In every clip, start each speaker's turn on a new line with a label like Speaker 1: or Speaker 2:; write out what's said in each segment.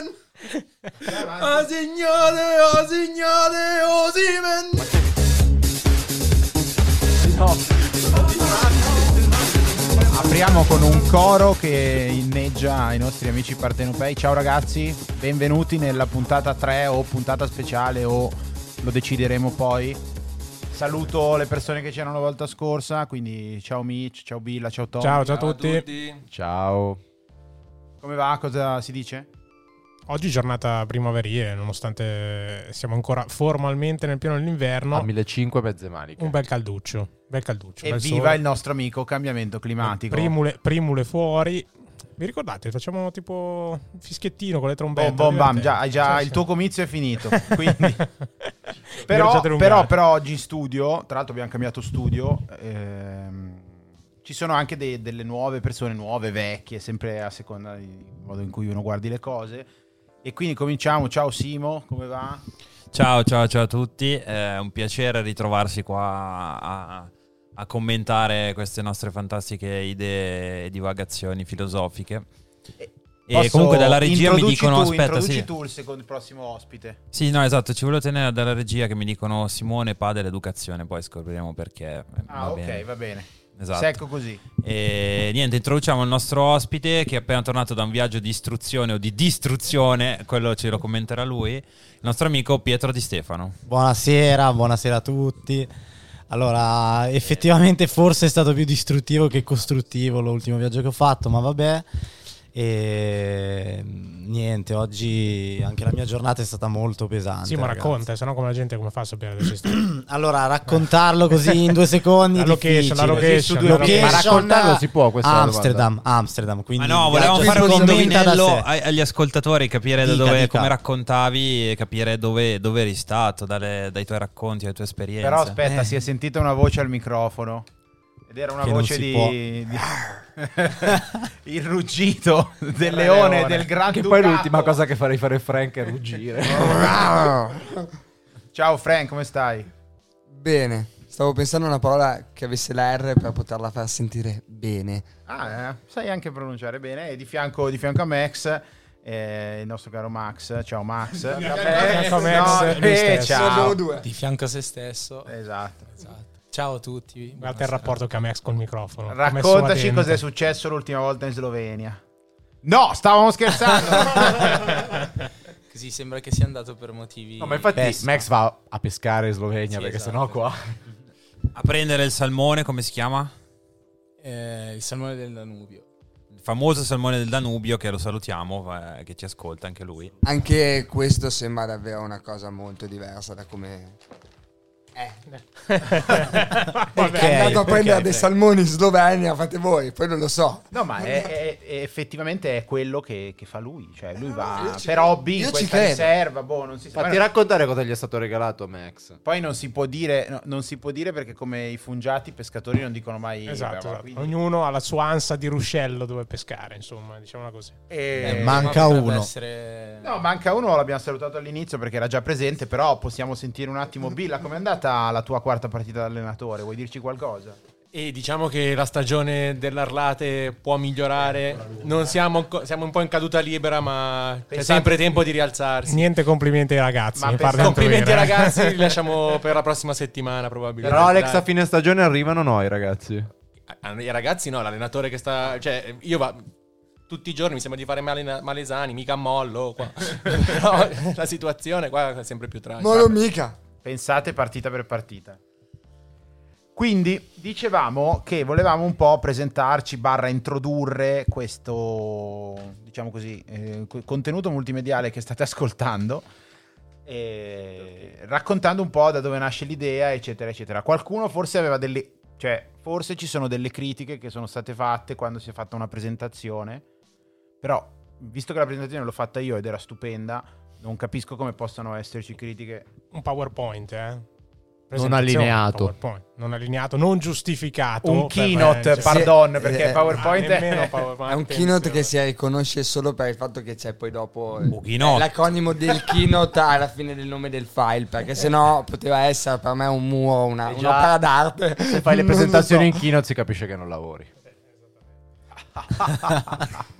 Speaker 1: Ha segnato, ha segnato Osimen.
Speaker 2: Apriamo con un coro che inneggia i nostri amici partenopei. Ciao ragazzi, benvenuti nella puntata 3 o puntata speciale o lo decideremo poi. Saluto le persone che c'erano la volta scorsa, quindi ciao Mitch, ciao Billa, ciao Tom.
Speaker 3: Ciao, ciao a tutti.
Speaker 4: Ciao.
Speaker 2: Come va? Cosa si dice?
Speaker 3: Oggi giornata primaverile, nonostante siamo ancora formalmente nel pieno dell'inverno.
Speaker 4: A 1500 mezze maniche.
Speaker 3: Un bel calduccio. Bel calduccio. bel
Speaker 2: Evviva
Speaker 3: sole.
Speaker 2: il nostro amico cambiamento climatico.
Speaker 3: Primule, primule fuori. Vi ricordate? Facciamo tipo un fischiettino con le trombette.
Speaker 2: Bom, bom, bam, già, hai già-
Speaker 3: Sì,
Speaker 2: il
Speaker 3: sì.
Speaker 2: tuo comizio è finito. Quindi... Però, però, però oggi in studio, tra l'altro abbiamo cambiato studio, ehm, ci sono anche dei- delle nuove persone, nuove, vecchie, sempre a seconda del modo in cui uno guardi le cose. E quindi cominciamo. Ciao Simo, come va?
Speaker 1: Ciao, ciao, ciao a tutti. È un piacere ritrovarsi qua a, a commentare queste nostre fantastiche idee e divagazioni filosofiche. E
Speaker 2: Posso-
Speaker 1: comunque dalla regia mi dicono:
Speaker 2: tu,
Speaker 1: Aspetta, sì.
Speaker 2: tu il secondo il prossimo ospite.
Speaker 1: Sì, no, esatto. Ci volevo tenere dalla regia che mi dicono Simone Pa dell'educazione. Poi scopriremo perché.
Speaker 2: Ah,
Speaker 1: Va
Speaker 2: ok,
Speaker 1: bene.
Speaker 2: va bene.
Speaker 1: Esatto.
Speaker 2: Secco così.
Speaker 1: E niente, introduciamo il nostro ospite che è appena tornato da un viaggio di istruzione o di distruzione, quello ce lo commenterà lui, il nostro amico Pietro Di Stefano.
Speaker 5: Buonasera, buonasera a tutti. Allora, effettivamente forse è stato più distruttivo che costruttivo l'ultimo viaggio che ho fatto, ma vabbè. E niente, oggi anche la mia giornata è stata molto pesante.
Speaker 3: Sì, ma
Speaker 5: ragazzi.
Speaker 3: racconta, sennò come la gente come fa a sapere stato?
Speaker 5: Allora, raccontarlo così in due secondi
Speaker 3: La location, la location,
Speaker 5: Su
Speaker 3: la
Speaker 5: due
Speaker 3: location.
Speaker 4: Ma raccontarlo si può, questa
Speaker 5: Amsterdam, Amsterdam. Quindi
Speaker 1: Ma no, volevamo fare un
Speaker 5: da
Speaker 1: indovinello agli ascoltatori, capire da
Speaker 5: Dica,
Speaker 1: dove,
Speaker 5: dica.
Speaker 1: come raccontavi e capire dove, dove eri stato, dalle- dai tuoi racconti, dalle tue esperienze.
Speaker 2: Però aspetta,
Speaker 5: Eh.
Speaker 2: si è sentita una voce al microfono. Ed era una voce di, di- il ruggito del leone del Gran
Speaker 4: Che poi l'ultima cosa che farei fare Frank è ruggire.
Speaker 2: Ciao Frank, come stai?
Speaker 6: Bene, stavo pensando a una parola che avesse la R per poterla far sentire bene.
Speaker 2: Ah, eh, sai anche pronunciare bene. E di fianco, di fianco a Max, eh, il nostro caro Max. Ciao Max.
Speaker 3: fianco a Max,
Speaker 2: no,
Speaker 3: lui
Speaker 2: eh, ciao.
Speaker 7: di fianco a se stesso.
Speaker 2: Esatto.
Speaker 7: Esatto. Ciao a tutti.
Speaker 3: Guarda il rapporto che ha Max col microfono.
Speaker 2: Raccontaci cos'è successo l'ultima volta in Slovenia. No, stavamo scherzando.
Speaker 7: Così sembra che sia andato per motivi.
Speaker 4: No, ma infatti
Speaker 5: Pesca.
Speaker 4: Max va a pescare in Slovenia
Speaker 7: Sì,
Speaker 4: perché
Speaker 7: esatto.
Speaker 4: sennò qua...
Speaker 1: A prendere il salmone, come si chiama?
Speaker 7: Eh, il salmone del Danubio.
Speaker 1: Il famoso salmone del Danubio, che lo salutiamo, eh, che ci ascolta anche lui.
Speaker 6: Anche questo sembra davvero una cosa molto diversa da come...
Speaker 3: Vabbè.
Speaker 5: Ok,
Speaker 6: È andato a prendere dei salmoni in Slovenia, fate voi, poi non lo so.
Speaker 2: No, ma è, è- è- effettivamente è quello che, che fa lui. Cioè, lui va
Speaker 6: io ci
Speaker 2: per
Speaker 6: credo.
Speaker 2: hobby in
Speaker 6: Io ci
Speaker 2: questa
Speaker 6: credo.
Speaker 2: riserva. Boh, non si sa.
Speaker 4: Fatti raccontare cosa gli è stato regalato Max.
Speaker 2: Poi non si può dire, no, non si può dire perché come i fungiati i pescatori non dicono mai
Speaker 3: Esatto,
Speaker 2: brava,
Speaker 3: esatto.
Speaker 2: quindi-
Speaker 3: ognuno ha la sua ansa di ruscello dove pescare, insomma, diciamola così.
Speaker 2: Eh,
Speaker 5: Eh, manca uno.
Speaker 7: essere-
Speaker 2: No, manca uno, l'abbiamo salutato all'inizio perché era già presente, però possiamo sentire un attimo Billa, com'è andata la tua quarta partita da allenatore? Vuoi dirci qualcosa?
Speaker 8: E diciamo che la stagione dell'Arlate può migliorare. Non siamo, siamo un po' in caduta libera, ma c'è
Speaker 2: Pensate-
Speaker 8: sempre tempo di rialzarsi.
Speaker 3: Niente complimenti ai ragazzi.
Speaker 8: Complimenti ai ragazzi, li lasciamo per la prossima settimana probabilmente.
Speaker 4: Però Alex a fine stagione arrivano noi ragazzi.
Speaker 8: I ragazzi no, l'allenatore che sta... Cioè, io va... Tutti i giorni mi sembra di fare male, malesani, mica mollo qua. Però la situazione qua è sempre più tragica.
Speaker 6: Molo mica.
Speaker 2: Pensate partita per partita. Quindi dicevamo che volevamo un po' presentarci, barra introdurre questo, diciamo così, eh, co- contenuto multimediale che state ascoltando, eh, raccontando un po' da dove nasce l'idea, eccetera, eccetera. Qualcuno forse aveva delle, cioè, forse ci sono delle critiche che sono state fatte quando si è fatta una presentazione, però, visto che la presentazione l'ho fatta io ed era stupenda, non capisco come possano esserci critiche
Speaker 3: Un PowerPoint, eh.
Speaker 4: Non allineato.
Speaker 3: PowerPoint. Non allineato, non giustificato.
Speaker 2: un
Speaker 3: per-
Speaker 2: keynote,
Speaker 3: cioè,
Speaker 2: pardon,
Speaker 6: Sì,
Speaker 2: perché
Speaker 6: eh,
Speaker 2: PowerPoint
Speaker 3: ah,
Speaker 2: è...
Speaker 3: PowerPoint,
Speaker 6: È un
Speaker 3: attenzione.
Speaker 6: keynote che si riconosce solo per il fatto che c'è poi dopo
Speaker 1: keynote.
Speaker 6: eh, l'acronimo del keynote alla fine del nome del file, perché sennò poteva essere per me un muro, una,
Speaker 4: già-
Speaker 6: un'opera d'arte.
Speaker 4: Se fai le presentazioni
Speaker 6: so.
Speaker 4: in keynote si capisce che non lavori.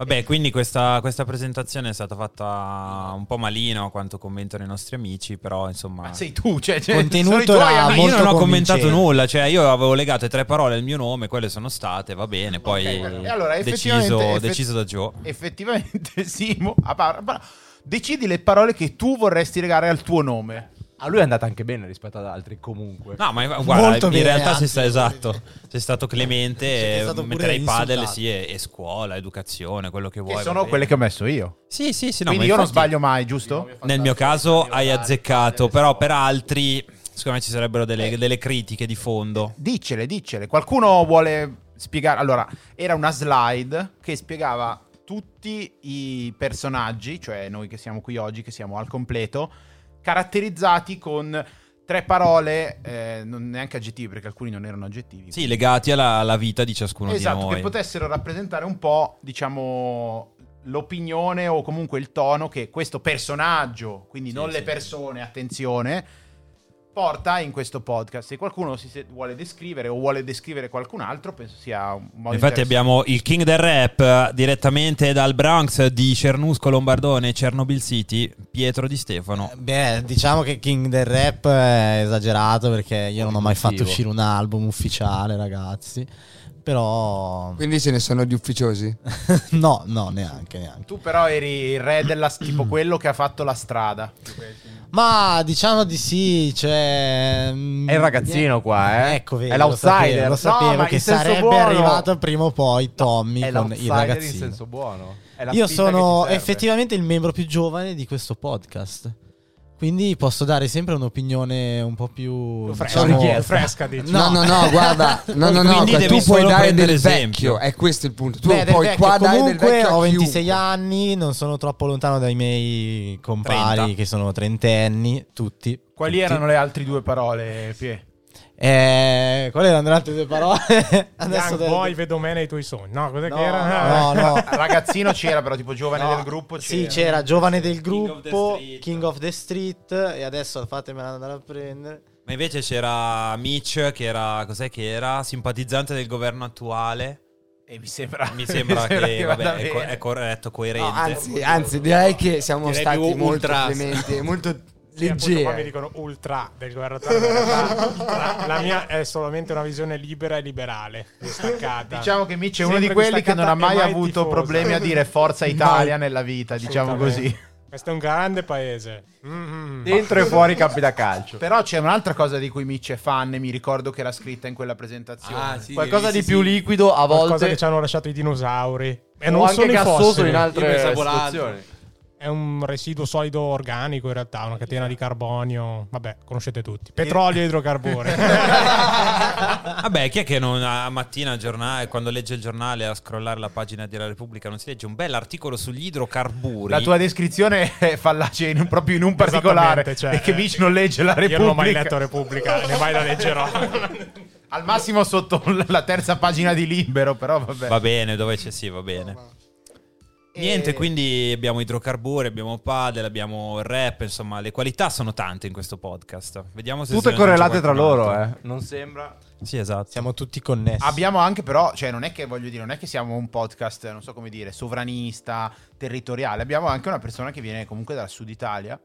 Speaker 1: Vabbè, quindi questa, questa presentazione è stata fatta un po' malino a quanto commentano i nostri amici, però insomma...
Speaker 2: Ma sei tu, cioè, cioè
Speaker 5: Contenuto era
Speaker 1: io non ho commentato nulla, cioè io avevo legato tre parole al mio nome, quelle sono state, va bene, poi
Speaker 2: Ok, e allora,
Speaker 1: deciso,
Speaker 2: effe-
Speaker 1: deciso da Joe.
Speaker 2: Effettivamente, Simo, a par- a par- decidi le parole che tu vorresti legare al tuo nome.
Speaker 4: A lui è andata anche bene rispetto ad altri, comunque.
Speaker 1: No, ma guarda,
Speaker 5: Molto
Speaker 1: in
Speaker 5: bene,
Speaker 1: realtà sei sta esatto. Sei stato clemente
Speaker 5: Sei
Speaker 1: e
Speaker 5: stato
Speaker 1: metterei padel sì, e, e scuola, educazione, quello che vuoi.
Speaker 2: che sono quelle che ho messo io.
Speaker 1: Sì, sì, sì, no,
Speaker 2: Quindi io non sbaglio mai, giusto?
Speaker 1: Nel mio caso hai azzeccato, però per altri secondo me ci sarebbero delle, delle critiche di fondo.
Speaker 2: Diccele, diccele. Qualcuno vuole spiegare? Allora, era una slide che spiegava tutti i personaggi, cioè noi che siamo qui oggi, che siamo al completo, caratterizzati con tre parole, eh, non neanche aggettivi, perché alcuni non erano aggettivi.
Speaker 1: Sì, legati alla, alla vita di ciascuno
Speaker 2: esatto,
Speaker 1: di noi.
Speaker 2: che potessero rappresentare un po', diciamo, l'opinione o comunque il tono che questo personaggdio, quindi
Speaker 1: Sì,
Speaker 2: non
Speaker 1: sì.
Speaker 2: le persone, attenzione, porta in questo podcast. Se qualcuno si vuole descrivere o vuole descrivere qualcun altro, penso sia un modo
Speaker 1: Infatti abbiamo il king del rap eh, direttamente dal Bronx di Cernusco Lombardone, Chernobyl City, Pietro Di Stefano.
Speaker 5: Beh, diciamo che King del Rap è esagerato perché io non ho mai fatto uscire un album ufficiale, ragazzi. Però
Speaker 6: Quindi ce ne sono di ufficiosi.
Speaker 5: no, no, neanche, neanche.
Speaker 2: Tu però eri il re della tipo quello che ha fatto la strada.
Speaker 5: Ma diciamo di sì, cioè mm,
Speaker 4: È il ragazzino qua, eh.
Speaker 5: Ecco, vedi,
Speaker 4: È
Speaker 5: lo sapevo,
Speaker 4: l'outsider.
Speaker 5: Lo sapevo
Speaker 4: No,
Speaker 5: che sarebbe
Speaker 4: buono.
Speaker 5: arrivato prima o poi Tommy
Speaker 4: È
Speaker 5: con il
Speaker 4: l'outsider in
Speaker 5: ragazzino.
Speaker 4: senso buono.
Speaker 5: Io sono effettivamente il membro più giovane di questo podcast. Quindi posso dare sempre un'opinione un po' più
Speaker 3: Fresca,
Speaker 5: diciamo,
Speaker 3: fresca, dici.
Speaker 6: No, no, no, guarda, no, no, no,
Speaker 1: devi
Speaker 6: tu puoi dare del
Speaker 1: esempio.
Speaker 6: vecchio, è questo il punto. Tu
Speaker 5: Beh,
Speaker 6: puoi
Speaker 5: vecchio,
Speaker 6: qua dare del
Speaker 5: comunque
Speaker 6: vecchio
Speaker 5: ho 26
Speaker 6: chiunque.
Speaker 5: anni, non sono troppo lontano dai miei compari
Speaker 1: 30.
Speaker 5: che sono trentenni, tutti.
Speaker 2: Quali
Speaker 5: tutti.
Speaker 2: erano le altre due parole, Pie?
Speaker 5: Eh, quali erano le altre due parole? Adesso
Speaker 3: Young
Speaker 5: devo-
Speaker 3: boy, vedo me nei tuoi sogni. No, cos'è
Speaker 5: No,
Speaker 3: che era?
Speaker 5: no, no.
Speaker 2: Ragazzino c'era però tipo giovane
Speaker 5: No,
Speaker 2: del gruppo
Speaker 5: Sì,
Speaker 2: c'era.
Speaker 5: c'era giovane del
Speaker 1: King of the
Speaker 5: gruppo,
Speaker 1: Street.
Speaker 5: King of the Street e adesso fatemela andare a prendere.
Speaker 1: Ma invece c'era Mitch che era, cos'è che era? Simpatizzante del governo attuale.
Speaker 2: E mi sembra,
Speaker 1: Mi sembra che vabbè,
Speaker 2: vada
Speaker 1: è, co- è corretto, coerente.
Speaker 6: No, anzi, anzi, direi che siamo
Speaker 8: Direi
Speaker 6: stati molto clementi, molto
Speaker 3: Appunto, qua mi dicono ultra del realtà La, mia è solamente una visione libera e liberale, distaccata.
Speaker 2: Diciamo che Mitch è uno di quelli che non ha mai
Speaker 3: mai
Speaker 2: avuto
Speaker 3: tifosa.
Speaker 2: problemi a dire Forza Italia nella vita, diciamo così.
Speaker 3: Questo è un grande paese. Mm-mm.
Speaker 4: Dentro e fuori campi da calcio.
Speaker 2: Però c'è un'altra cosa di cui Mitch è fan e mi ricordo che era scritta in quella presentazione.
Speaker 8: Ah, sì,
Speaker 4: Qualcosa
Speaker 8: sì,
Speaker 4: di
Speaker 8: sì,
Speaker 4: più
Speaker 8: sì.
Speaker 4: liquido a
Speaker 3: Qualcosa
Speaker 4: volte
Speaker 3: che ci hanno lasciato i dinosauri. E
Speaker 4: o
Speaker 3: non
Speaker 4: anche
Speaker 3: sono i
Speaker 4: gassoso
Speaker 3: fossili.
Speaker 4: in altre situazioni.
Speaker 3: È un residuo solido organico in realtà, una catena di carbonio. Vabbè, conoscete tutti. Petrolio e idrocarburi.
Speaker 1: Vabbè, chi è che non a mattina al giornale, quando legge il giornale a scrollare la pagina della Repubblica non si legge un bel articolo sugli idrocarburi?
Speaker 2: La tua descrizione è fallace in un- proprio in un particolare.
Speaker 3: Cioè,
Speaker 2: e che Mitch non legge la Repubblica.
Speaker 3: Io non ho mai letto Repubblica, né mai la leggerò.
Speaker 2: Al massimo sotto la terza pagina di Libero, però vabbè.
Speaker 1: Va bene, dove c'è sì, va bene. Niente, quindi abbiamo idrocarburi, abbiamo padel, abbiamo il rap, insomma, le qualità sono tante in questo podcast. Vediamo se
Speaker 4: Tutte correlate tra loro,
Speaker 1: altro.
Speaker 4: eh. Non sembra.
Speaker 1: Sì, esatto.
Speaker 5: Siamo tutti connessi.
Speaker 2: Abbiamo anche però, cioè non è che voglio dire, non è che siamo un podcast, non so come dire, sovranista, territoriale, abbiamo anche una persona che viene comunque dal sud Italia.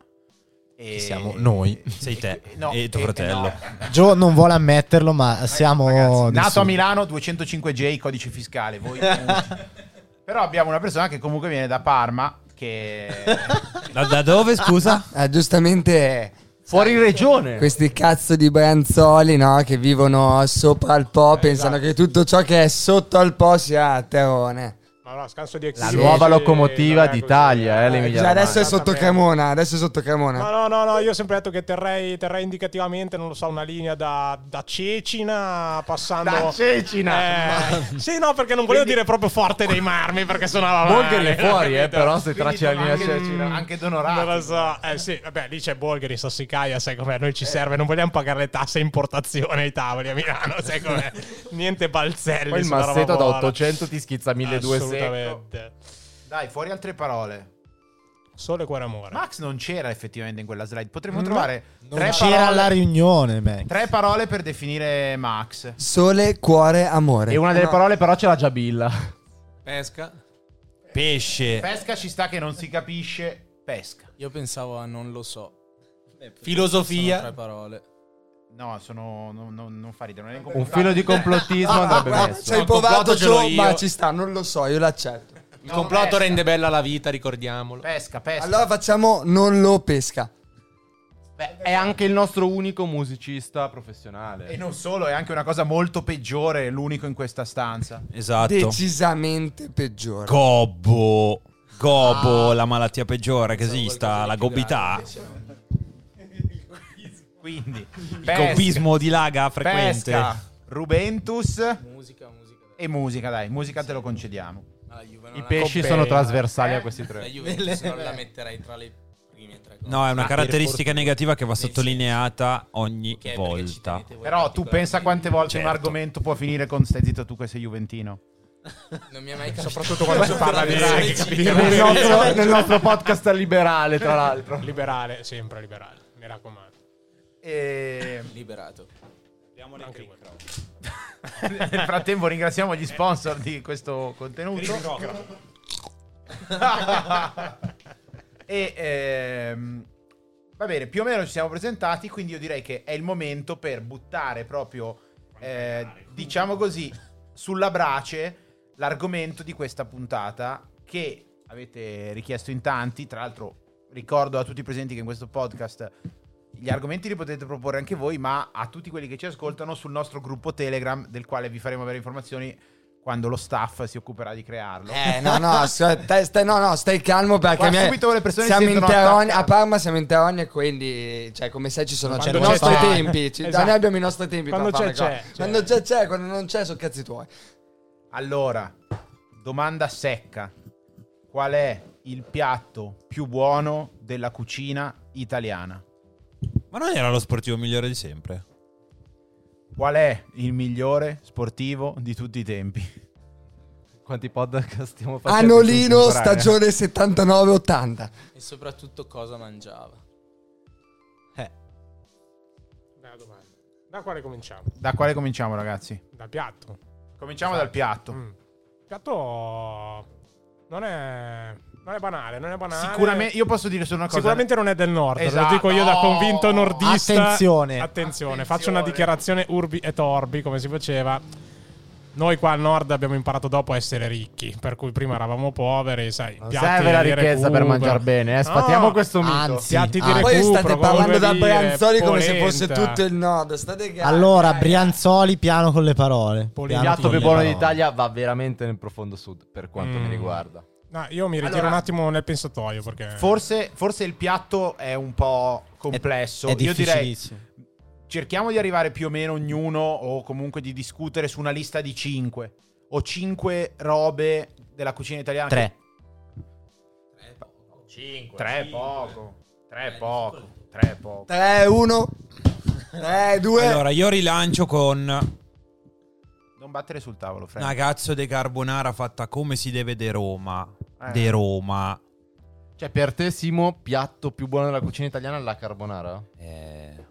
Speaker 2: E...
Speaker 5: Che siamo noi.
Speaker 1: Sei te
Speaker 2: No,
Speaker 1: e tuo fratello.
Speaker 2: no.
Speaker 5: Joe non vuole ammetterlo, ma siamo
Speaker 2: Ragazzi, nato a. Milano 205J codice fiscale voi però abbiamo una persona che comunque viene da Parma che
Speaker 1: Da, da dove, scusa?
Speaker 6: Ah, giustamente
Speaker 4: Fuori regione.
Speaker 6: questi cazzo di branzoli, no, che vivono sopra al Po, pensano che tutto ciò che è sotto al Po sia terrone.
Speaker 3: Ma no, scanso di
Speaker 4: La nuova locomotiva d'Italia, eh, l'Emilia
Speaker 6: Cioè, adesso è sotto Cremona, adesso è sotto
Speaker 3: No,
Speaker 6: Cremona.
Speaker 3: no, no, no, io ho sempre detto che terrei, terrei indicativamente, non lo so, una linea da, da Cecina passando...
Speaker 2: Da Cecina!
Speaker 3: Eh, sì, no, perché non volevo dire proprio Forte dei Marmi, perché suonava
Speaker 4: Bolgheri
Speaker 3: male,
Speaker 4: è fuori, eh, però se
Speaker 2: Quindi
Speaker 4: tracci la linea
Speaker 2: anche,
Speaker 4: Cecina.
Speaker 2: anche Donorati
Speaker 3: Non lo so, eh sì, vabbè, lì c'è Bolgheri, Sassicaia, sai com'è, noi ci serve, non vogliamo pagare le tasse importazione ai tavoli a Milano, sai com'è, niente balzelli.
Speaker 4: Poi il massetto da
Speaker 3: buona.
Speaker 4: 800 ti schizza 1200 secco.
Speaker 3: Assolutamente.
Speaker 2: dai fuori altre parole
Speaker 3: Sole, cuore, amore.
Speaker 2: Max non c'era effettivamente in quella slide potremmo
Speaker 3: No,
Speaker 2: trovare
Speaker 5: Non
Speaker 2: tre,
Speaker 5: c'era
Speaker 2: parole,
Speaker 5: alla riunione, Max.
Speaker 2: tre parole per definire Max
Speaker 6: Sole, cuore, amore.
Speaker 4: E una delle
Speaker 6: No.
Speaker 4: parole però ce l'ha già Billa.
Speaker 8: Pesca.
Speaker 1: Pesce.
Speaker 2: Pesca ci sta che non si capisce. Pesca.
Speaker 7: Io pensavo a non lo so.
Speaker 8: Filosofia.
Speaker 7: Sono tre parole.
Speaker 2: No, sono. non- non- non fa ridere. Non è
Speaker 4: Un filo di complottismo andrebbe
Speaker 6: Ah,
Speaker 4: messo.
Speaker 6: Ci hai
Speaker 8: No, complotto
Speaker 6: provato,
Speaker 8: ce l'ho
Speaker 6: Gio,
Speaker 8: io.
Speaker 6: ma ci sta, non lo so, io l'accetto.
Speaker 8: Il
Speaker 2: No,
Speaker 8: complotto
Speaker 2: pesca.
Speaker 8: rende bella la vita, ricordiamolo.
Speaker 2: Pesca, pesca.
Speaker 6: Allora facciamo non lo pesca.
Speaker 4: Beh, è anche il nostro unico musicista professionale.
Speaker 2: E non solo, è anche una cosa molto peggiore, l'unico in questa stanza.
Speaker 1: Esatto.
Speaker 6: Decisamente peggiore.
Speaker 1: Gobbo. Gobbo,
Speaker 2: Ah.
Speaker 1: la malattia peggiore che esista, la gobità.
Speaker 2: Quindi,
Speaker 1: Il
Speaker 2: pesca,
Speaker 1: gobbismo di laga frequente.
Speaker 2: pesca, Rubentus
Speaker 7: Musica, musica.
Speaker 2: e musica, dai, musica te lo concediamo.
Speaker 7: La non
Speaker 4: I
Speaker 7: la-
Speaker 4: pesci
Speaker 3: Coppia-
Speaker 4: sono trasversali
Speaker 2: Eh?
Speaker 4: a questi
Speaker 7: La
Speaker 4: tre.
Speaker 7: Juventus non la metterei tra le prime tre cose.
Speaker 1: No, è una
Speaker 5: Ah,
Speaker 1: caratteristica negativa che va sottolineata ogni
Speaker 7: ci
Speaker 1: volta.
Speaker 2: Però tu pensa quante volte
Speaker 1: Certo.
Speaker 2: un argomento può finire con stai zitto tu che sei juventino.
Speaker 7: Non mi è mai capitato.
Speaker 3: Soprattutto quando si parla di
Speaker 4: Nel nostro, nel nostro podcast liberale, tra l'altro.
Speaker 3: Liberale, sempre liberale, mi raccomando.
Speaker 2: E...
Speaker 7: Liberato.
Speaker 2: Nel frattempo ringraziamo gli sponsor di questo contenuto. e ehm, va bene, più o meno ci siamo presentati, quindi io direi che è il momento per buttare proprio, eh, diciamo così, sulla brace l'argomento di questa puntata che avete richiesto in tanti. Tra l'altro ricordo a tutti i presenti che in questo podcast gli argomenti li potete proporre anche voi, ma a tutti quelli che ci ascoltano sul nostro gruppo Telegram, del quale vi faremo avere informazioni quando lo staff si occuperà di crearlo.
Speaker 6: Eh, no, no, stai, stai- no, no, stai calmo perché
Speaker 2: Qua
Speaker 6: mi-
Speaker 2: subito le persone
Speaker 6: siamo
Speaker 2: si
Speaker 6: in
Speaker 2: attaccate.
Speaker 6: a Parma siamo in Terogna e quindi, cioè, come sai ci sono i nostri
Speaker 3: c'è.
Speaker 6: tempi, ci-
Speaker 3: Esatto.
Speaker 6: noi abbiamo i nostri tempi
Speaker 3: Quando c'è, c'è.
Speaker 6: Quando c'è c'è, quando non c'è sono cazzi tuoi.
Speaker 2: Allora, domanda secca. Qual è il piatto più buono della cucina italiana?
Speaker 1: Ma non era lo sportivo migliore di sempre?
Speaker 2: Qual è il migliore sportivo di tutti i tempi?
Speaker 4: Quanti podcast stiamo facendo?
Speaker 6: Anolino, stagione 79-80.
Speaker 7: E soprattutto cosa mangiava.
Speaker 3: Bella domanda. Da quale cominciamo?
Speaker 2: Da quale cominciamo, ragazzi?
Speaker 3: Dal piatto.
Speaker 2: Cominciamo dal piatto.
Speaker 3: Mm. Il piatto non è, non è banale, non è banale.
Speaker 2: Sicuramente, io posso dire solo una cosa.
Speaker 3: Sicuramente non è del nord,
Speaker 2: Esatto.
Speaker 3: lo dico io da convinto
Speaker 2: Oh,
Speaker 3: nordista.
Speaker 5: attenzione.
Speaker 3: Attenzione, faccio
Speaker 2: Attenzione.
Speaker 3: una dichiarazione urbi et orbi, come si faceva. Noi qua al nord abbiamo imparato dopo a essere ricchi, per cui prima eravamo poveri, sai,
Speaker 4: Non serve la
Speaker 3: di
Speaker 4: ricchezza per
Speaker 3: recupero.
Speaker 4: mangiare bene, eh. Sfatiamo
Speaker 3: No,
Speaker 4: questo mito.
Speaker 5: anzi.
Speaker 3: Piatti di
Speaker 5: Ah,
Speaker 3: recupero,
Speaker 6: Poi state parlando da Brianzoli come se fosse
Speaker 3: polenta.
Speaker 6: tutto il nord. State calmi.
Speaker 5: Allora,
Speaker 6: dai.
Speaker 5: Brianzoli, piano con le parole.
Speaker 3: Il
Speaker 4: piatto più buono d'Italia va veramente nel profondo sud, per quanto mi
Speaker 3: Mm.
Speaker 4: riguarda.
Speaker 3: No, io mi ritiro
Speaker 2: Allora-
Speaker 3: un attimo nel pensatoio perché
Speaker 2: Forse, forse il piatto è un po' complesso.
Speaker 5: È
Speaker 2: Io direi cerchiamo di arrivare più o meno ognuno o comunque di discutere su una lista di 5 o 5 robe della cucina italiana.
Speaker 5: Tre.
Speaker 2: 3 è poco. 3 è poco. 3 è poco.
Speaker 6: 3, 1, 3, 2.
Speaker 1: Allora, io rilancio con
Speaker 2: Non battere sul tavolo, Fred.
Speaker 1: una cazzo di carbonara fatta come si deve de Roma.
Speaker 2: Eh.
Speaker 1: De Roma.
Speaker 4: Cioè, per te, Simo, piatto più buono della cucina italiana è la carbonara?
Speaker 1: Eh,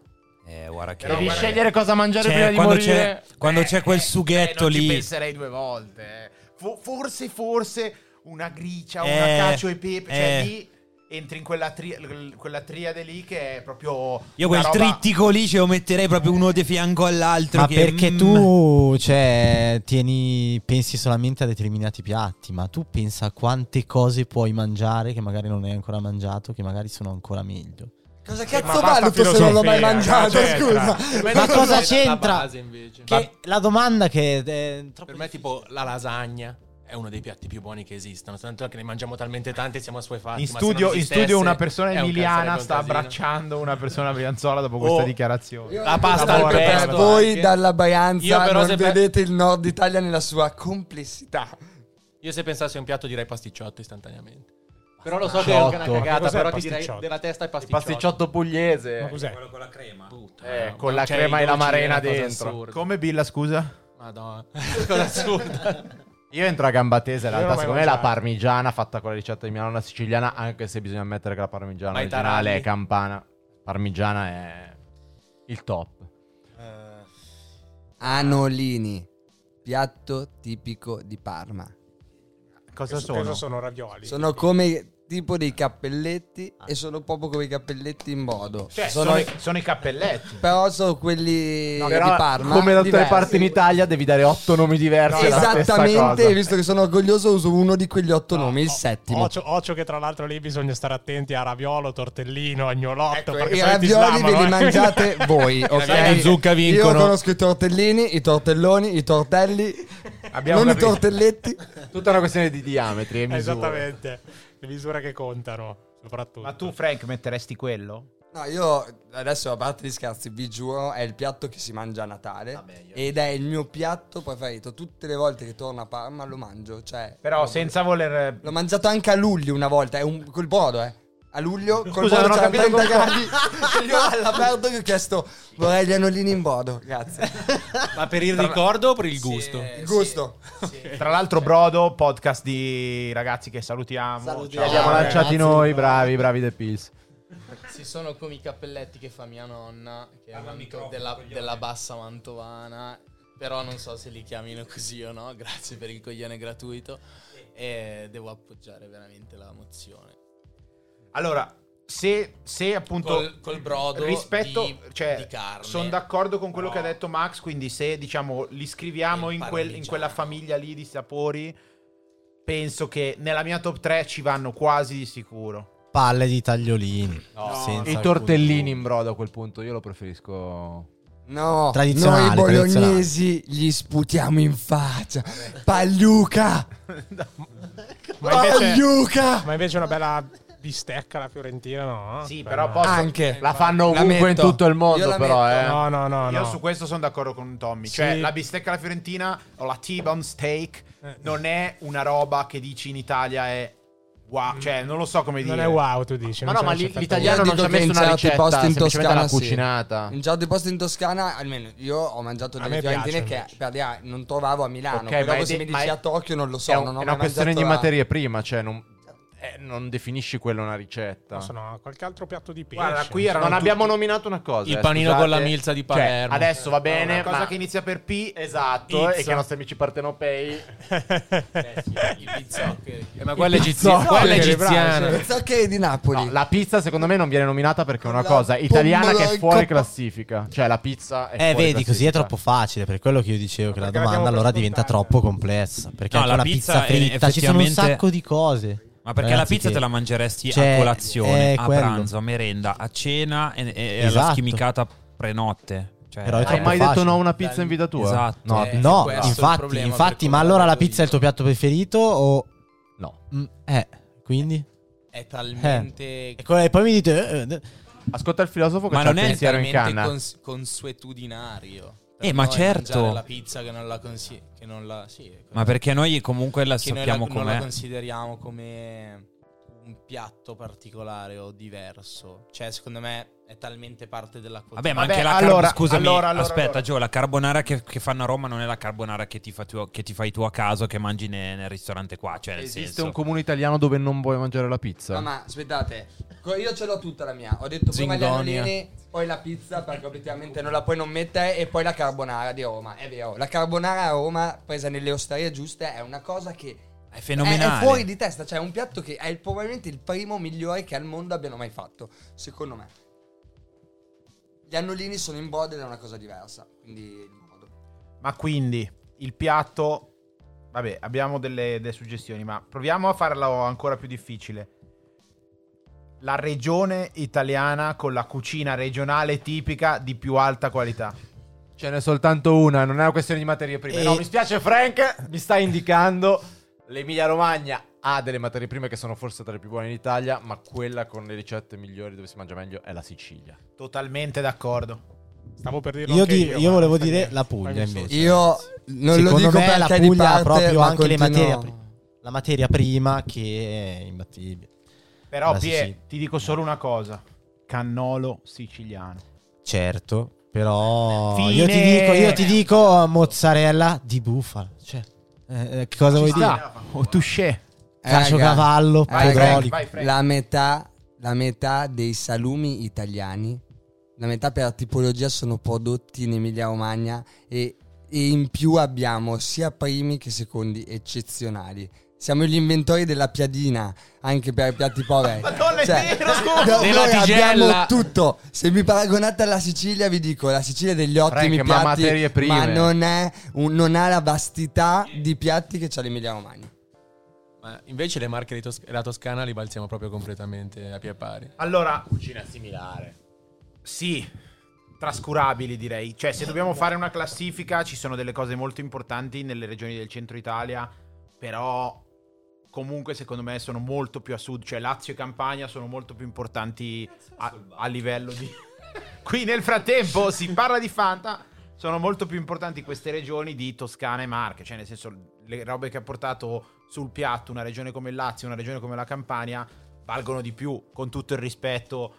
Speaker 1: eh, guarda che...
Speaker 2: Però
Speaker 4: Devi
Speaker 2: guarda-
Speaker 4: scegliere cosa mangiare
Speaker 1: Cioè,
Speaker 4: prima di
Speaker 1: quando
Speaker 4: morire.
Speaker 1: c'è, quando
Speaker 2: Eh,
Speaker 1: c'è quel
Speaker 2: eh,
Speaker 1: sughetto
Speaker 2: eh, non
Speaker 1: lì...
Speaker 2: ci penserei due volte. eh. Fo- forse, forse una gricia, una cacio e pepe. Cioè,
Speaker 1: eh.
Speaker 2: lì entri in quella, tri- quella triade lì che è proprio.
Speaker 1: Io quel
Speaker 2: roba-
Speaker 1: trittico lì ce lo metterei proprio uno di fianco all'altro.
Speaker 5: Ma
Speaker 1: che,
Speaker 5: perché
Speaker 1: mm,
Speaker 5: tu, cioè, tieni, pensi solamente a determinati piatti, ma tu pensa a quante cose puoi mangiare che magari non hai ancora mangiato, che magari sono ancora meglio.
Speaker 6: Cosa
Speaker 3: Ma
Speaker 6: cazzo valuto se non l'ho mai
Speaker 3: filosofia,
Speaker 6: mangiato?
Speaker 3: cosa c'entra?
Speaker 6: Scusa.
Speaker 5: Ma cosa
Speaker 8: La
Speaker 5: c'entra?
Speaker 8: base, invece.
Speaker 5: Che la domanda che è troppo
Speaker 8: Per me, tipo, la lasagna è uno dei piatti più buoni che esistono. Tanto che ne mangiamo talmente tanti e siamo assuefatti.
Speaker 2: In studio, in studio una persona
Speaker 8: un
Speaker 2: emiliana
Speaker 8: di
Speaker 2: sta abbracciando una persona brianzola dopo questa
Speaker 8: Oh.
Speaker 2: dichiarazione.
Speaker 8: La pasta al pesto.
Speaker 6: Voi
Speaker 8: anche.
Speaker 6: dalla Brianza
Speaker 8: però
Speaker 6: non
Speaker 8: se pe-
Speaker 6: vedete il nord Italia nella sua complessità.
Speaker 8: Io se pensassi a un piatto direi pasticciotto istantaneamente. Però lo so che è una
Speaker 4: Pasticciotto.
Speaker 8: cagata,
Speaker 3: Cos'è
Speaker 8: però
Speaker 3: il
Speaker 8: ti direi
Speaker 3: pasticciotto?
Speaker 8: della testa è
Speaker 4: Il
Speaker 8: pasticciotto.
Speaker 4: pasticciotto pugliese.
Speaker 3: Ma cos'è?
Speaker 1: con la crema.
Speaker 4: Eh,
Speaker 8: No,
Speaker 4: con la crema e la marena dentro.
Speaker 8: assurda.
Speaker 2: Come Billa, scusa?
Speaker 8: Madonna, cosa assurda.
Speaker 4: Io entro a gamba tesa, in realtà, secondo me la parmigiana fatta con la ricetta di Milano, la siciliana, anche se bisogna ammettere che la parmigiana
Speaker 8: Ma
Speaker 4: originale è campana. Parmigiana è il top.
Speaker 6: Anolini, piatto tipico di Parma.
Speaker 2: Cosa
Speaker 3: Cosa
Speaker 2: sono?
Speaker 3: cosa sono ravioli?
Speaker 6: Sono come tipo dei cappelletti e sono proprio come i cappelletti in brodo.
Speaker 2: Cioè,
Speaker 6: sono,
Speaker 2: sono, i, sono i cappelletti.
Speaker 6: Però sono quelli
Speaker 4: Però,
Speaker 6: di Parma.
Speaker 4: come da tutte le parti in Italia devi dare otto nomi diversi. stessa
Speaker 6: Esattamente, visto che sono orgoglioso uso uno di quegli otto
Speaker 3: No,
Speaker 6: nomi, il
Speaker 3: o-
Speaker 6: settimo.
Speaker 3: Ocio, ocio che tra l'altro lì bisogna stare attenti a raviolo, tortellino, agnolotto.
Speaker 6: Ecco,
Speaker 3: perché
Speaker 6: I
Speaker 3: no
Speaker 6: ravioli ve li
Speaker 3: eh.
Speaker 6: mangiate voi, ok?
Speaker 8: zucca vincono.
Speaker 6: Io conosco i tortellini, i tortelloni, i tortelli,
Speaker 2: Abbiamo
Speaker 6: non i tortelletti.
Speaker 4: Tutta una questione di diametri e misure.
Speaker 3: Esattamente, le misure che contano, soprattutto.
Speaker 2: Ma tu, Frank, metteresti quello?
Speaker 6: No, io adesso a parte gli scherzi, vi giuro, è il piatto che si mangia a Natale ed è il mio piatto preferito. Tutte le volte che torno a Parma lo mangio, cioè
Speaker 2: Però senza voler...
Speaker 6: L'ho mangiato anche a luglio una volta, è un, col brodo, eh. A luglio, col
Speaker 2: Scusa, capito
Speaker 6: 30
Speaker 2: come-
Speaker 6: gradi. io all'aperto gli ho chiesto, vorrei gli anolini in brodo, grazie.
Speaker 8: Ma per il ricordo o per il gusto?
Speaker 7: Sì,
Speaker 6: Il gusto.
Speaker 2: Tra l'altro, Brodo, podcast di ragazzi che salutiamo.
Speaker 5: Salutiamo.
Speaker 4: Abbiamo lanciati noi, bravi, bravi The Pills.
Speaker 7: Sì, sono come i cappelletti che fa mia nonna, che è manto- della, della bassa mantovana. Però non so se li chiamino così o no. Grazie per il coglione gratuito. E devo appoggiare veramente la mozione.
Speaker 2: Allora, se, se appunto...
Speaker 7: Col, col brodo
Speaker 2: rispetto,
Speaker 7: di,
Speaker 2: cioè,
Speaker 7: di carne.
Speaker 2: sono d'accordo con quello
Speaker 7: No.
Speaker 2: che ha detto Max, quindi se diciamo li scriviamo in, quel- in quella famiglia lì di sapori, penso che nella mia top 3 ci vanno quasi di sicuro.
Speaker 5: Palle di tagliolini.
Speaker 4: No,
Speaker 5: senza
Speaker 4: I tortellini in brodo a quel punto, io lo preferisco.
Speaker 6: No,
Speaker 5: Tradizionale,
Speaker 6: noi bolognesi gli sputiamo in faccia. Pagliuca!
Speaker 3: ma, invece,
Speaker 6: Pagliuca!
Speaker 3: ma invece una bella bistecca la fiorentina, no?
Speaker 2: Sì, però posso-
Speaker 6: Anche.
Speaker 4: La fanno ovunque in tutto il mondo, però, eh.
Speaker 3: No, no, no,
Speaker 2: Io
Speaker 3: no.
Speaker 2: su questo sono d'accordo con Tommy.
Speaker 3: Sì.
Speaker 2: Cioè, la bistecca alla fiorentina o la T-bone steak
Speaker 3: Eh.
Speaker 2: non è una roba che dici in Italia è wow. Cioè, non lo so come dire.
Speaker 3: Non è wow, tu dici.
Speaker 4: Ma no, ma lì-
Speaker 3: l'effetto
Speaker 4: l'italiano non ci ha messo
Speaker 6: in
Speaker 4: una ricetta,
Speaker 6: posti in Toscana, sì.
Speaker 4: cucinata.
Speaker 6: In certi posti in Toscana, almeno io ho mangiato
Speaker 3: A
Speaker 6: delle
Speaker 3: me
Speaker 6: fiorentine
Speaker 3: piace,
Speaker 6: che per dire, non trovavo a Milano.
Speaker 4: Ok,
Speaker 6: Però
Speaker 4: ma
Speaker 6: se mi dici a Tokyo non lo so.
Speaker 4: è un-
Speaker 6: non ho
Speaker 4: è una questione di materie prima, cioè non, eh, non definisci quella una ricetta.
Speaker 3: No, qualche altro piatto di pesce.
Speaker 2: Guarda, qui
Speaker 4: non
Speaker 2: tutti-
Speaker 4: abbiamo nominato una cosa.
Speaker 8: Il
Speaker 4: eh,
Speaker 8: panino
Speaker 4: scusate.
Speaker 8: con la milza di
Speaker 4: Cioè,
Speaker 8: Palermo.
Speaker 4: adesso va bene,
Speaker 2: una cosa
Speaker 4: ma...
Speaker 2: che inizia per P.
Speaker 4: Esatto,
Speaker 3: Pizza.
Speaker 4: e che i nostri amici partenopei...
Speaker 7: I pizzoccheri.
Speaker 8: Eh, ma quella è egiziana. Quella è egiziana.
Speaker 6: Zacche di Napoli.
Speaker 4: No, la pizza secondo me non viene nominata perché è una
Speaker 6: La
Speaker 4: cosa italiana che è fuori
Speaker 6: coppa.
Speaker 4: classifica. Cioè la pizza è
Speaker 5: Eh,
Speaker 4: fuori
Speaker 5: vedi, così è
Speaker 4: classifica.
Speaker 5: troppo facile. Per quello che io dicevo che la domanda allora diventa troppo complessa. Perché
Speaker 1: No,
Speaker 5: anche
Speaker 1: la
Speaker 5: una
Speaker 1: pizza è
Speaker 5: fritta ci sono un sacco di cose.
Speaker 1: Ma perché la
Speaker 5: Ragazzi,
Speaker 1: pizza
Speaker 5: che-
Speaker 1: te la mangeresti
Speaker 5: Cioè,
Speaker 1: a colazione,
Speaker 5: è
Speaker 1: a
Speaker 5: quello.
Speaker 1: pranzo, a merenda, a cena e, e alla
Speaker 5: Esatto.
Speaker 1: schimicata prenotte. Cioè,
Speaker 5: Però
Speaker 4: Hai mai detto
Speaker 5: facile.
Speaker 4: no a una pizza in vita tua?
Speaker 1: Esatto.
Speaker 4: No,
Speaker 7: Eh,
Speaker 5: No, infatti, infatti ma allora la pizza è il tuo piatto preferito o...
Speaker 4: no.
Speaker 5: Mm, eh, quindi?
Speaker 7: È talmente...
Speaker 5: E co- e poi mi dite... eh, eh,
Speaker 4: Ascolta il filosofo che
Speaker 1: Ma non è
Speaker 4: pensiero in
Speaker 7: talmente
Speaker 4: canna.
Speaker 7: cons- consuetudinario.
Speaker 1: Eh, ma certo.
Speaker 7: la pizza che non la consi- che non la sì,
Speaker 1: Ma perché noi comunque la sappiamo
Speaker 7: la- non la consideriamo come un piatto particolare o diverso. Cioè, secondo me è talmente parte della
Speaker 1: Vabbè, ma
Speaker 2: Vabbè,
Speaker 1: anche la
Speaker 2: allora,
Speaker 1: carbonara. Scusami,
Speaker 2: allora, allora,
Speaker 1: aspetta,
Speaker 2: allora.
Speaker 1: Gio, la carbonara che, che fanno a Roma non è la carbonara che ti, fa tu- che ti fai tu a caso, che mangi ne- nel ristorante qua. Cioè, nel
Speaker 4: Esiste
Speaker 1: senso.
Speaker 4: un comune italiano dove non vuoi mangiare la pizza?
Speaker 6: No, ma aspettate, io ce l'ho tutta la mia. Ho detto prima gli anolini, poi la pizza, perché obiettivamente non la puoi non mettere, e poi la carbonara di Roma. È vero, la carbonara a Roma, presa nelle osterie giuste, è una cosa che
Speaker 1: È
Speaker 6: è,
Speaker 1: fenomenale.
Speaker 6: è fuori di testa. Cioè, è un piatto che è il- probabilmente il primo migliore che al mondo abbiano mai fatto, secondo me. Gli annolini sono in brodo ed è una cosa diversa. Quindi.
Speaker 2: Ma quindi il piatto. Vabbè, abbiamo delle, delle suggestioni, ma proviamo a farlo ancora più difficile. La regione italiana con la cucina regionale tipica di più alta qualità.
Speaker 4: Ce n'è soltanto una, non è una questione di materie prime.
Speaker 5: E-
Speaker 4: No, mi spiace Frank, mi sta indicando l'Emilia Romagna ha delle materie prime che sono forse tra le più buone in Italia, ma quella con le ricette migliori dove si mangia meglio è la Sicilia.
Speaker 2: Totalmente d'accordo.
Speaker 3: Stavo per dirlo
Speaker 5: Io,
Speaker 3: anche
Speaker 5: di-
Speaker 3: io,
Speaker 5: io volevo dire
Speaker 3: niente.
Speaker 5: la Puglia invece.
Speaker 6: Io non lo
Speaker 5: Secondo
Speaker 6: dico
Speaker 5: me la Puglia ha
Speaker 6: parte,
Speaker 5: proprio anche le
Speaker 6: continuo-
Speaker 5: materie pri- la materia prima che è imbattibile.
Speaker 2: Però,
Speaker 5: La
Speaker 2: Pie,
Speaker 5: Sicilia.
Speaker 2: ti dico solo una cosa: cannolo siciliano.
Speaker 5: Certo, però
Speaker 2: Fine.
Speaker 5: io ti dico, io ti dico mozzarella di bufala. Cioè, eh, eh, che cosa vuoi dire?
Speaker 2: O touché.
Speaker 5: Caciocavallo,
Speaker 6: Vai,
Speaker 5: podolico.
Speaker 2: vai.
Speaker 6: La metà, la metà dei salumi italiani, la metà per tipologia sono prodotti in Emilia Romagna e, e in più abbiamo sia primi che secondi eccezionali. siamo gli inventori della piadina anche per i piatti poveri.
Speaker 2: Madonna, è
Speaker 6: Cioè,
Speaker 2: vero,
Speaker 6: no, noi abbiamo tutto. Se mi paragonate alla Sicilia, vi dico: la Sicilia ha degli ottimi
Speaker 4: Frank, ma
Speaker 6: piatti,
Speaker 4: materie prime.
Speaker 6: ma non, è un- non ha la vastità di piatti che c'ha l'Emilia Romagna.
Speaker 8: Ma invece le marche di Tos- la Toscana li balziamo proprio completamente a pie pari.
Speaker 2: Allora,
Speaker 4: Cucina similare.
Speaker 2: Sì, trascurabili direi. Cioè, se dobbiamo fare una classifica, ci sono delle cose molto importanti nelle regioni del centro Italia, però comunque secondo me sono molto più a sud, cioè Lazio e Campania sono molto più importanti a, a livello di... Qui nel frattempo si parla di Fanta, sono molto più importanti queste regioni di Toscana e Marche, cioè nel senso le robe che ha portato sul piatto una regione come il Lazio, una regione come la Campania, valgono di più, con tutto il rispetto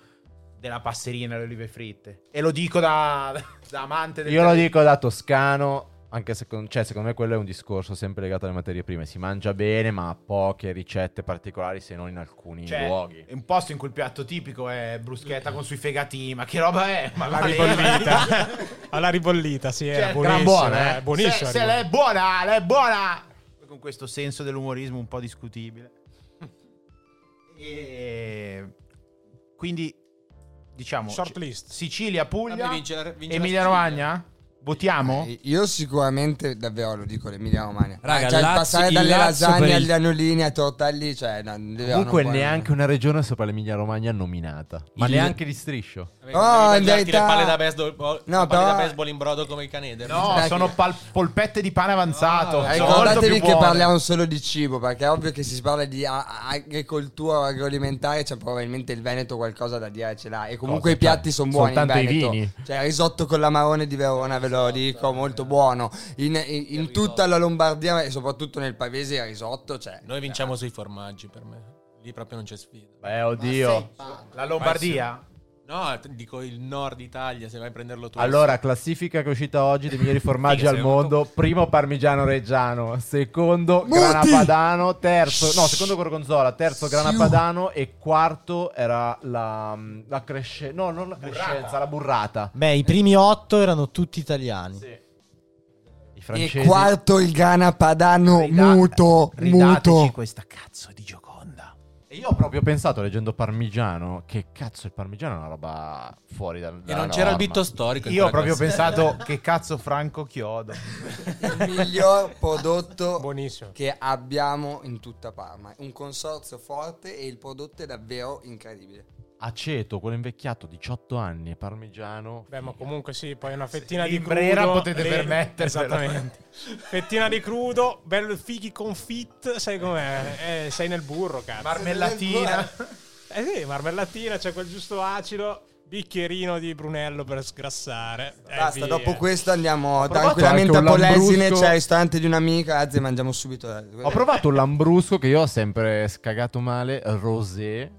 Speaker 2: della passerina e le olive fritte. E lo dico da, da amante del
Speaker 4: Io lo dico da toscano, anche se cioè, secondo me quello è un discorso sempre legato alle materie prime. Si mangia bene, ma ha poche ricette particolari se non in alcuni
Speaker 2: Cioè,
Speaker 4: luoghi.
Speaker 2: è un posto in cui il piatto tipico è bruschetta con sui fegatini, ma che roba è? Ma
Speaker 3: Alla ribollita. Alla ribollita, sì, era
Speaker 2: Cioè,
Speaker 3: buonissima.
Speaker 4: gran buona,
Speaker 3: eh,
Speaker 4: eh.
Speaker 3: buonissima.
Speaker 2: Se, se lei è buona, lei è buona! Con questo senso dell'umorismo un po' discutibile. E quindi, diciamo,
Speaker 3: Short list.
Speaker 2: Sicilia, Puglia,
Speaker 8: Vabbè, vince la- vince la
Speaker 2: Emilia. Romagna? Votiamo?
Speaker 6: Eh, Io sicuramente, davvero lo dico, l'Emilia Romagna.
Speaker 1: Raga,
Speaker 6: Ah, cioè,
Speaker 1: Lazio-
Speaker 6: passare
Speaker 1: il
Speaker 6: dalle
Speaker 1: Lazio
Speaker 6: lasagne
Speaker 1: per il-
Speaker 6: agli anolini ai tortelli, cioè, no,
Speaker 4: Comunque
Speaker 6: non puoi-
Speaker 4: neanche una regione sopra l'Emilia Romagna nominata. Ma
Speaker 8: Il-
Speaker 4: neanche di striscio.
Speaker 6: Oh, in verità-
Speaker 8: le palle da baseball,
Speaker 6: No,
Speaker 8: no, palle
Speaker 6: però-
Speaker 8: da baseball in brodo come i caneder.
Speaker 2: No,
Speaker 6: Dai,
Speaker 2: sono
Speaker 6: che-
Speaker 2: pal- polpette di pane avanzato.
Speaker 8: Ah,
Speaker 2: sono molto
Speaker 6: ricordatevi
Speaker 2: più
Speaker 6: che
Speaker 2: buone.
Speaker 6: parliamo solo di cibo, perché è ovvio che si parla di a- agricoltura agroalimentare, c'è probabilmente il Veneto qualcosa da dire ce l'ha. E comunque
Speaker 4: Cosa?
Speaker 6: i piatti
Speaker 4: Cioè,
Speaker 6: sono buoni in
Speaker 4: soltanto i
Speaker 6: Veneto.
Speaker 4: vini?
Speaker 6: Cioè, risotto con l'amarone di Verona, ve lo dico, molto buono. In, in- in tutta la Lombardia e soprattutto nel Pavese il risotto, cioè...
Speaker 8: Noi vinciamo sui formaggi per me. Lì proprio non c'è sfida.
Speaker 4: Beh, oddio.
Speaker 2: La Lombardia?
Speaker 8: No, dico il nord Italia, se vai a prenderlo tu.
Speaker 4: Allora, classifica che è uscita oggi dei migliori formaggi al mondo. Primo parmigiano reggiano, secondo
Speaker 6: Muti!
Speaker 4: grana padano, terzo, no, secondo gorgonzola, terzo grana padano e quarto era la, la crescenza, no, non la crescenza, la burrata.
Speaker 5: Beh, i primi otto erano tutti italiani.
Speaker 4: I
Speaker 6: E
Speaker 4: francesi
Speaker 6: quarto il grana padano
Speaker 2: Rida-
Speaker 6: muto, muto.
Speaker 2: questa cazzo di Gioconda.
Speaker 4: E io ho proprio pensato leggendo parmigiano che cazzo il parmigiano è una roba fuori dal
Speaker 8: E non c'era il bitto storico.
Speaker 2: Io ho proprio pensato che cazzo Franco Chiodo.
Speaker 6: Il miglior prodotto
Speaker 3: Buonissimo.
Speaker 6: che abbiamo in tutta Parma. Un consorzio forte e il prodotto è davvero incredibile.
Speaker 4: Aceto, quello invecchiato, 18 anni, e parmigiano.
Speaker 3: Beh, ma comunque sì, poi una fettina di crudo.
Speaker 2: Potete
Speaker 3: lì-
Speaker 2: permettervelo.
Speaker 3: Esattamente. fettina di crudo, bello fighi confit, sai com'è? Eh, sei nel burro, cazzo.
Speaker 2: Marmellatina.
Speaker 3: eh sì, marmellatina, c'è quel giusto acido, bicchierino di Brunello per sgrassare.
Speaker 6: Basta, dopo questo andiamo tranquillamente a Polesine, c'è il ristorante di un'amica, anzi mangiamo subito.
Speaker 4: Ho provato un lambrusco che io ho sempre scagato male, rosé,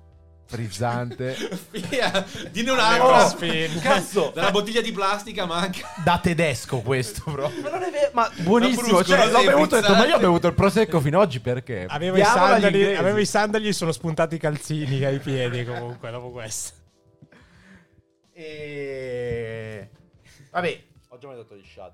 Speaker 4: frizzante.
Speaker 8: Via, Dine un
Speaker 3: Oh,
Speaker 8: altro.
Speaker 3: spin.
Speaker 8: Cazzo, dalla bottiglia di plastica manca.
Speaker 2: Da tedesco questo proprio.
Speaker 4: ma non è vero, ma buonissimo. Cioè, l'ho bevuto e ho detto, ma io ho bevuto il prosecco fino ad oggi perché?
Speaker 3: Avevo i, sandali, avevo i sandali, sono spuntati i calzini ai piedi comunque dopo questo.
Speaker 2: E... Vabbè,
Speaker 4: Oggi ho mangiato gli shot.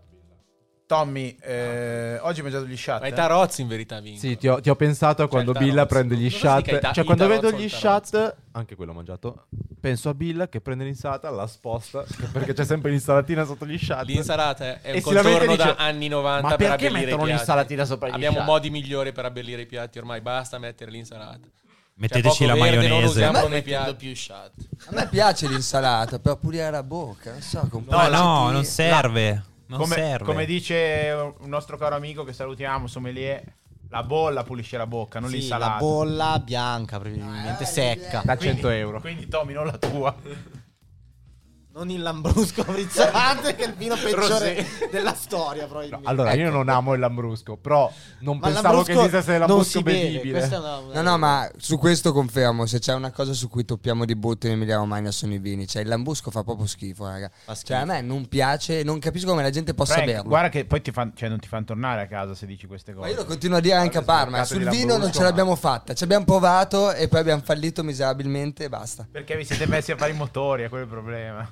Speaker 2: Tommy, eh, oggi hai mangiato gli shot?
Speaker 8: Ma i
Speaker 2: eh?
Speaker 8: tarozzi in verità vincono.
Speaker 4: Sì, ti ho, ti ho pensato a quando
Speaker 8: il
Speaker 4: Billa
Speaker 8: tarozzo.
Speaker 4: prende gli shot.
Speaker 8: ta-
Speaker 4: Cioè, quando vedo gli shot, anche quello ho mangiato. Penso a Bill che prende l'insalata, la sposta. perché c'è sempre l'insalatina sotto gli shot.
Speaker 8: L'insalata è un
Speaker 4: e
Speaker 8: contorno
Speaker 4: dice,
Speaker 8: da anni 90
Speaker 4: "Ma
Speaker 8: per
Speaker 4: perché
Speaker 8: abbellire i
Speaker 4: mettono l'insalatina sopra gli
Speaker 8: Abbiamo
Speaker 4: shot?"
Speaker 8: modi migliori per abbellire i piatti ormai, basta mettere l'insalata.
Speaker 1: Metteteci
Speaker 8: C'è
Speaker 1: la
Speaker 8: verde, non
Speaker 1: maionese.
Speaker 8: usiamo nei
Speaker 7: mettendo
Speaker 8: piatti.
Speaker 7: più shot.
Speaker 6: A me piace l'insalata per pulire la bocca, non so, con un po'
Speaker 1: No, no, non serve. Non
Speaker 2: come,
Speaker 1: serve.
Speaker 2: come dice un nostro caro amico che salutiamo, sommelier, la bolla pulisce la bocca, non
Speaker 5: Sì,
Speaker 2: l'insalata.
Speaker 5: la bolla bianca, probabilmente secca.
Speaker 4: Da
Speaker 2: Quindi-
Speaker 4: 100 euro.
Speaker 2: Quindi Tommy, non la tua.
Speaker 5: Non il lambrusco frizzante, che è il vino peggiore della storia, probabilmente.
Speaker 4: Allora, io non amo il lambrusco, però non
Speaker 5: Ma il
Speaker 4: pensavo che
Speaker 5: lambrusco
Speaker 4: esistesse il
Speaker 5: non
Speaker 4: lambrusco
Speaker 5: si beve,
Speaker 4: bevibile.
Speaker 5: questa è una- una-
Speaker 6: No, no, ma su questo confermo, se c'è una cosa su cui toppiamo di botto in Emilia Romagna sono i vini, cioè il lambusco fa proprio schifo, raga.
Speaker 5: Fa schifo.
Speaker 6: Cioè a me non piace, non capisco come la gente possa
Speaker 2: Frank,
Speaker 6: berlo.
Speaker 2: guarda che poi ti fan- cioè, non ti fanno tornare a casa se dici queste
Speaker 6: Ma
Speaker 2: cose.
Speaker 6: io lo continuo a dire anche a Parma, sul vino non ce l'abbiamo fatta, ci abbiamo provato e poi abbiamo fallito miserabilmente e basta.
Speaker 2: Perché vi siete messi a fare i motori, è quello il problema.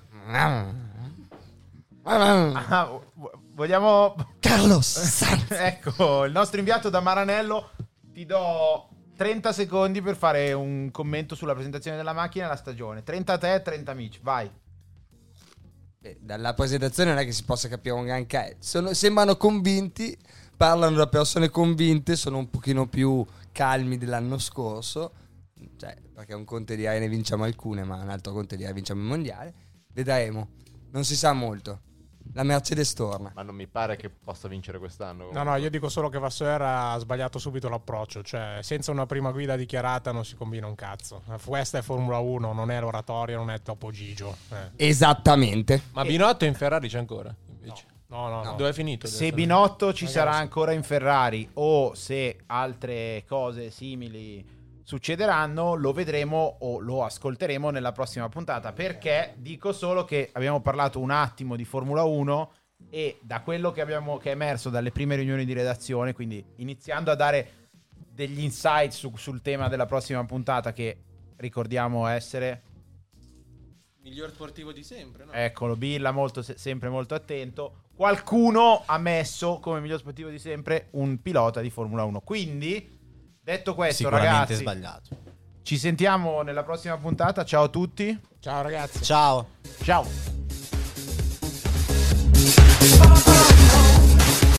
Speaker 2: Ah, vo- vogliamo...
Speaker 6: Carlos!
Speaker 2: ecco, il nostro inviato da Maranello ti do 30 secondi per fare un commento sulla presentazione della macchina e la stagione. 30 a te, 30 amici, vai.
Speaker 6: Beh, dalla presentazione non è che si possa capire un granché. Sono- sembrano convinti, parlano da persone convinte, sono un pochino più calmi dell'anno scorso. Cioè, perché un conto è dire ne vinciamo alcune, ma un altro conto è dire vinciamo il mondiale. Vedremo. Non si sa molto. La Mercedes torna.
Speaker 4: Ma non mi pare che possa vincere quest'anno.
Speaker 3: No, no, io dico solo che Vasseur ha sbagliato subito l'approccio, cioè senza una prima guida dichiarata non si combina un cazzo. Questa è Formula 1, non è l'oratorio, non è Topo Gigio. eh.
Speaker 6: Esattamente.
Speaker 8: Ma Binotto in Ferrari c'è ancora? Invece.
Speaker 3: No, no, no.
Speaker 8: Dove è finito?
Speaker 2: Se Binotto ci
Speaker 3: Ragazzi.
Speaker 2: sarà ancora in Ferrari o se altre cose simili succederanno, lo vedremo o lo ascolteremo nella prossima puntata. Perché dico solo che abbiamo parlato un attimo di Formula 1 e da quello che, abbiamo, che è emerso dalle prime riunioni di redazione, quindi iniziando a dare degli insight su- sul tema della prossima puntata, che ricordiamo essere
Speaker 8: Miglior sportivo di sempre, no?
Speaker 2: Eccolo, Billa molto, se- sempre molto attento. Qualcuno ha messo come miglior sportivo di sempre un pilota di Formula 1. Quindi, detto questo, ragazzi,
Speaker 5: sbagliato.
Speaker 2: ci sentiamo nella prossima puntata. Ciao a tutti.
Speaker 3: Ciao ragazzi.
Speaker 5: Ciao.
Speaker 2: Ciao.